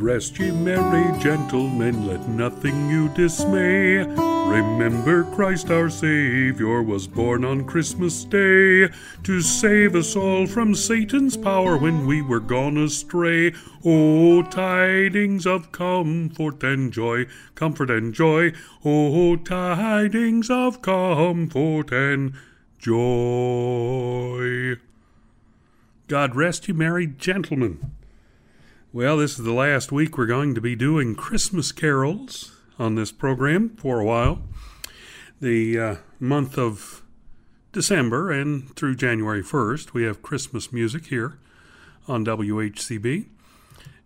Rest ye merry gentlemen, let nothing you dismay. Remember Christ our Savior was born on Christmas Day to save us all from Satan's power when we were gone astray. Oh, tidings of comfort and joy, comfort and joy. Oh, tidings of comfort and joy. God rest you merry gentlemen. Well, this is the last week we're going to be doing Christmas carols on this program for a while. The uh, month of December and through January 1st, we have Christmas music here on WHCB.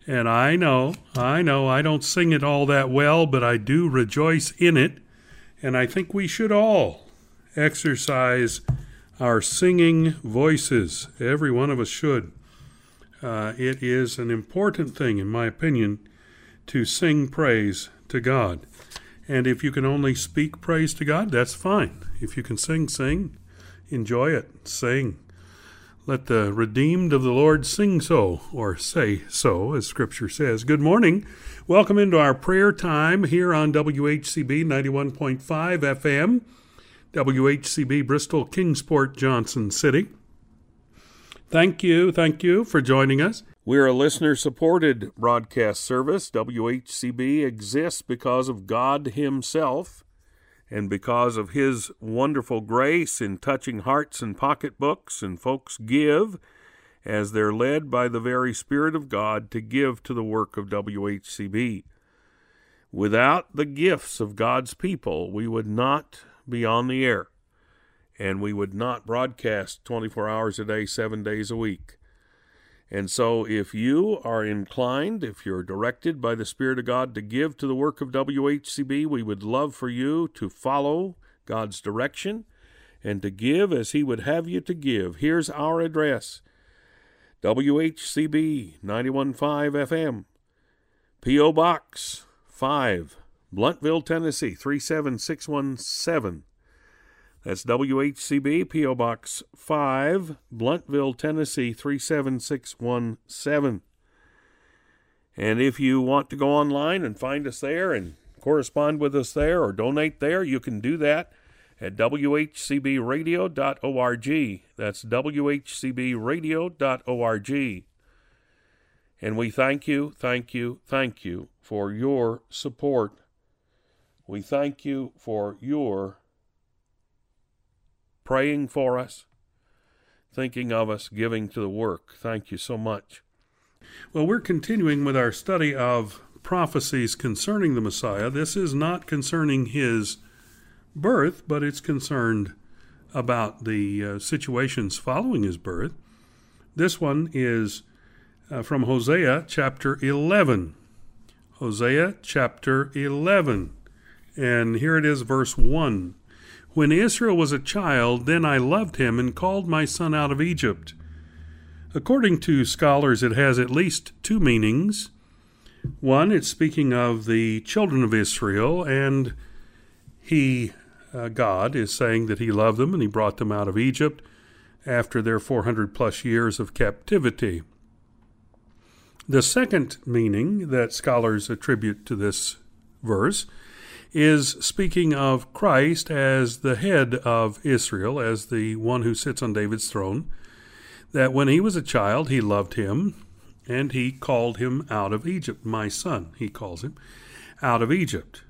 And I know, I know, I don't sing it all that well, but I do rejoice in it. And I think we should all exercise our singing voices. Every one of us should. Uh, it is an important thing, in my opinion, to sing praise to God. And if you can only speak praise to God, that's fine. If you can sing, sing. Enjoy it. Sing. Let the redeemed of the Lord sing so, or say so, as Scripture says. Good morning. Welcome into our prayer time here on WHCB 91.5 FM, WHCB Bristol, Kingsport, Johnson City. Thank you, thank you for joining us. We're a listener supported broadcast service. WHCB exists because of God Himself and because of His wonderful grace in touching hearts and pocketbooks, and folks give as they're led by the very Spirit of God to give to the work of WHCB. Without the gifts of God's people, we would not be on the air and we would not broadcast 24 hours a day, seven days a week. And so, if you are inclined, if you're directed by the Spirit of God to give to the work of WHCB, we would love for you to follow God's direction and to give as He would have you to give. Here's our address WHCB 915 FM, P.O. Box 5, Blountville, Tennessee 37617. That's WHCB, P.O. Box 5, Blountville, Tennessee 37617. And if you want to go online and find us there and correspond with us there or donate there, you can do that at WHCBradio.org. That's WHCBradio.org. And we thank you, thank you, thank you for your support. We thank you for your praying for us, thinking of us, giving to the work. Thank you so much. Well, we're continuing with our study of prophecies concerning the Messiah. This is not concerning his birth, but it's concerned about the uh, situations following his birth. This one is uh, from Hosea chapter 11. Hosea chapter 11. And here it is, verse 1. When Israel was a child, then I loved him and called my son out of Egypt. According to scholars, it has at least two meanings. One, it's speaking of the children of Israel, and he, uh, God, is saying that he loved them and he brought them out of Egypt after their 400 plus years of captivity. The second meaning that scholars attribute to this verse is speaking of Christ as the head of Israel, as the one who sits on David's throne, that when he was a child, he loved him and he called him out of Egypt. My son, he calls him, out of Egypt.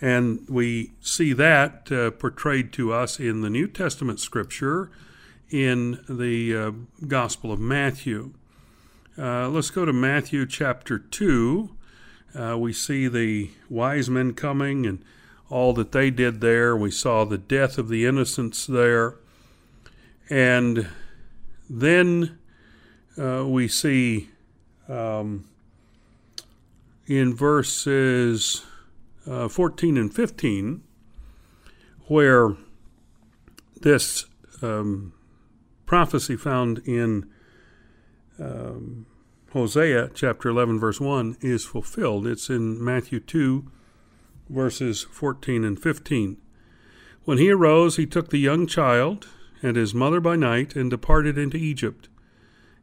And we see that uh, portrayed to us in the New Testament scripture in the uh, Gospel of Matthew. Uh, let's go to Matthew chapter 2 uh, we see the wise men coming and all that they did there. We saw the death of the innocents there. And then uh, we see um, in verses uh, 14 and 15 where this um, prophecy found in um, Hosea chapter 11, verse 1 is fulfilled. It's in Matthew 2, verses 14 and 15. When he arose, he took the young child and his mother by night and departed into Egypt,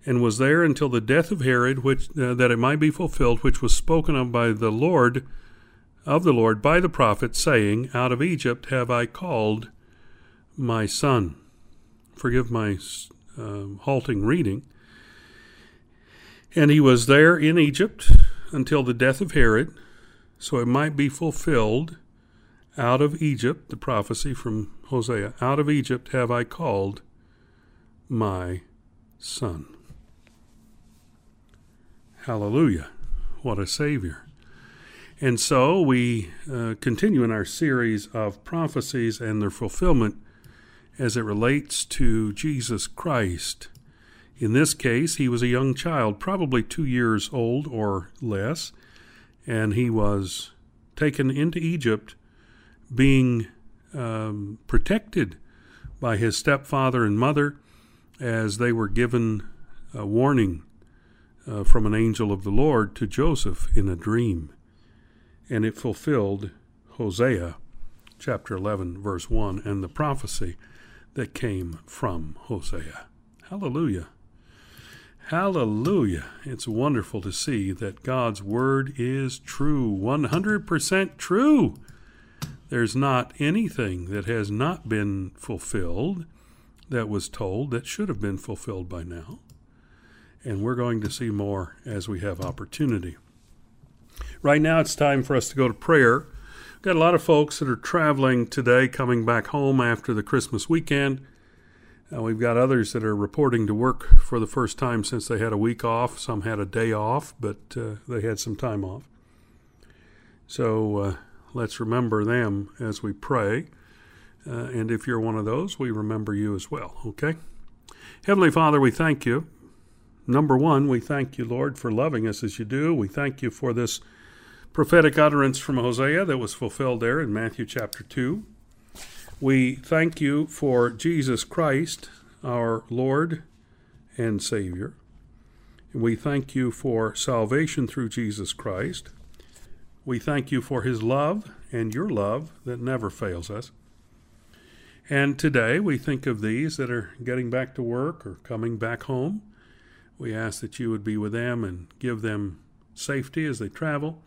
and was there until the death of Herod, which uh, that it might be fulfilled, which was spoken of by the Lord of the Lord by the prophet, saying, Out of Egypt have I called my son. Forgive my uh, halting reading. And he was there in Egypt until the death of Herod, so it might be fulfilled. Out of Egypt, the prophecy from Hosea, out of Egypt have I called my son. Hallelujah. What a Savior. And so we uh, continue in our series of prophecies and their fulfillment as it relates to Jesus Christ. In this case, he was a young child, probably two years old or less, and he was taken into Egypt being um, protected by his stepfather and mother as they were given a warning uh, from an angel of the Lord to Joseph in a dream. And it fulfilled Hosea chapter 11, verse 1, and the prophecy that came from Hosea. Hallelujah. Hallelujah. It's wonderful to see that God's word is true, 100% true. There's not anything that has not been fulfilled that was told that should have been fulfilled by now and we're going to see more as we have opportunity. Right now, it's time for us to go to prayer. We've got a lot of folks that are traveling today, coming back home after the Christmas weekend. Uh, we've got others that are reporting to work for the first time since they had a week off. Some had a day off, but uh, they had some time off. So uh, let's remember them as we pray. Uh, and if you're one of those, we remember you as well, okay? Heavenly Father, we thank you Number one, we thank you, Lord, for loving us as you do. We thank you for this prophetic utterance from Hosea that was fulfilled there in Matthew chapter 2. We thank you for Jesus Christ, our Lord and Savior. We thank you for salvation through Jesus Christ. We thank you for his love and your love that never fails us. And today we think of these that are getting back to work or coming back home. We ask that you would be with them and give them safety as they travel,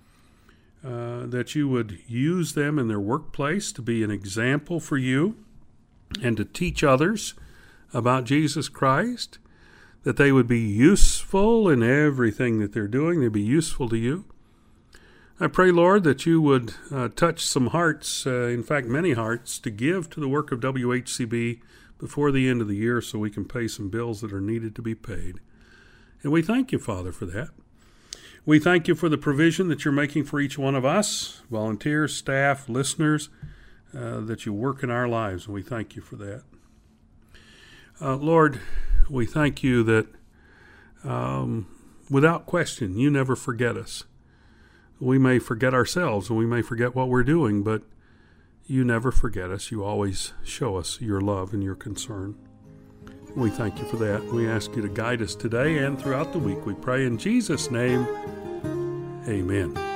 uh, that you would use them in their workplace to be an example for you and to teach others about Jesus Christ, that they would be useful in everything that they're doing, they'd be useful to you. I pray, Lord, that you would uh, touch some hearts, uh, in fact, many hearts, to give to the work of WHCB before the end of the year so we can pay some bills that are needed to be paid. And we thank you, Father, for that. We thank you for the provision that you're making for each one of us, volunteers, staff, listeners, uh, that you work in our lives. And we thank you for that. Uh, Lord, we thank you that um, without question, you never forget us. We may forget ourselves and we may forget what we're doing, but you never forget us. You always show us your love and your concern. We thank you for that. We ask you to guide us today and throughout the week. We pray in Jesus' name. Amen.